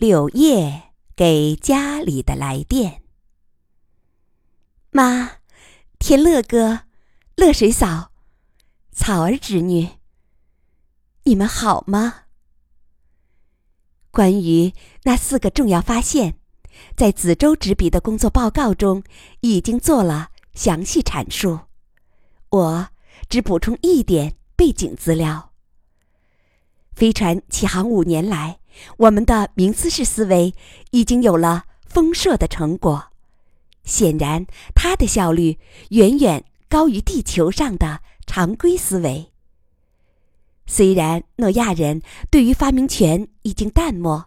柳叶给家里的来电。妈，天乐哥，乐水嫂，草儿侄女，你们好吗？关于那四个重要发现，在子洲执笔的工作报告中已经做了详细阐述，我只补充一点背景资料。飞船起航五年来，我们的冥思式思维已经有了丰硕的成果。显然，它的效率远远高于地球上的常规思维。虽然诺亚人对于发明权已经淡漠，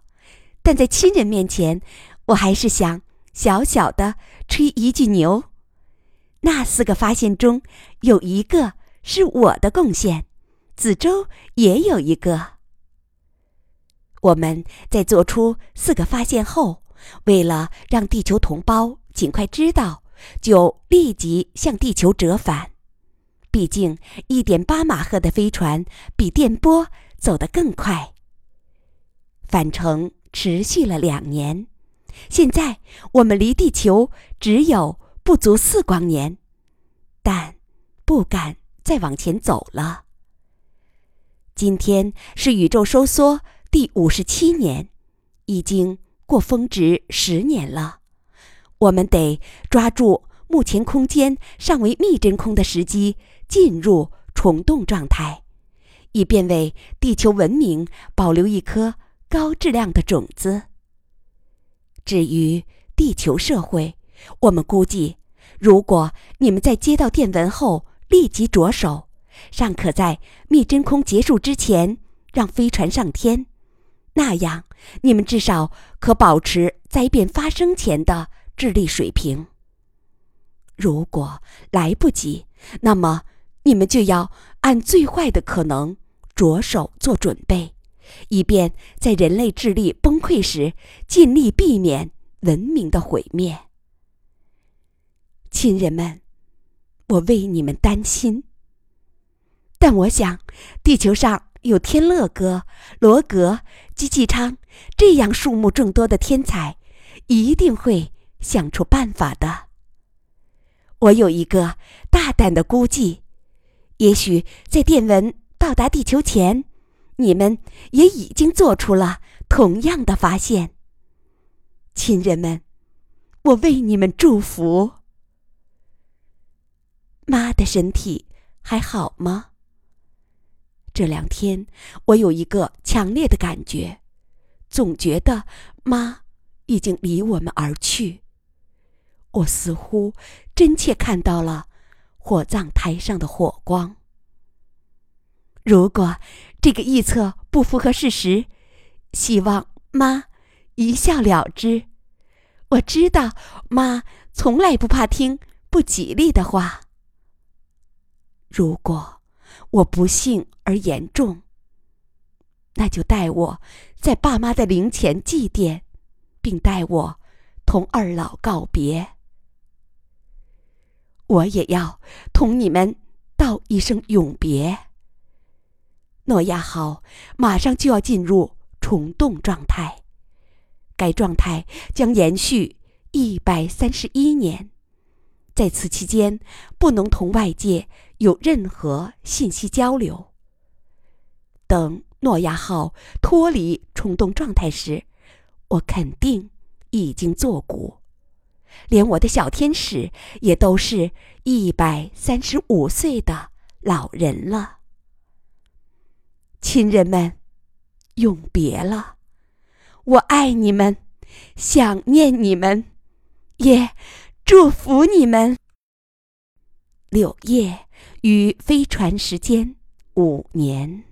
但在亲人面前，我还是想小小的吹一句牛。那四个发现中有一个是我的贡献，子洲也有一个。我们在做出四个发现后，为了让地球同胞尽快知道，就立即向地球折返。毕竟，一点八马赫的飞船比电波走得更快。返程持续了两年，现在我们离地球只有不足四光年，但不敢再往前走了。今天是宇宙收缩。第五十七年，已经过峰值十年了。我们得抓住目前空间尚为密真空的时机，进入虫洞状态，以便为地球文明保留一颗高质量的种子。至于地球社会，我们估计，如果你们在接到电文后立即着手，尚可在密真空结束之前让飞船上天。那样，你们至少可保持灾变发生前的智力水平。如果来不及，那么你们就要按最坏的可能着手做准备，以便在人类智力崩溃时尽力避免文明的毁灭。亲人们，我为你们担心，但我想，地球上。有天乐哥、罗格、姬继昌这样数目众多的天才，一定会想出办法的。我有一个大胆的估计，也许在电文到达地球前，你们也已经做出了同样的发现。亲人们，我为你们祝福。妈的身体还好吗？这两天，我有一个强烈的感觉，总觉得妈已经离我们而去。我似乎真切看到了火葬台上的火光。如果这个臆测不符合事实，希望妈一笑了之。我知道妈从来不怕听不吉利的话。如果。我不幸而严重，那就代我在爸妈的灵前祭奠，并代我同二老告别。我也要同你们道一声永别。诺亚号马上就要进入虫洞状态，该状态将延续一百三十一年。在此期间，不能同外界有任何信息交流。等诺亚号脱离虫洞状态时，我肯定已经作古，连我的小天使也都是一百三十五岁的老人了。亲人们，永别了，我爱你们，想念你们，也。祝福你们。柳叶与飞船时间五年。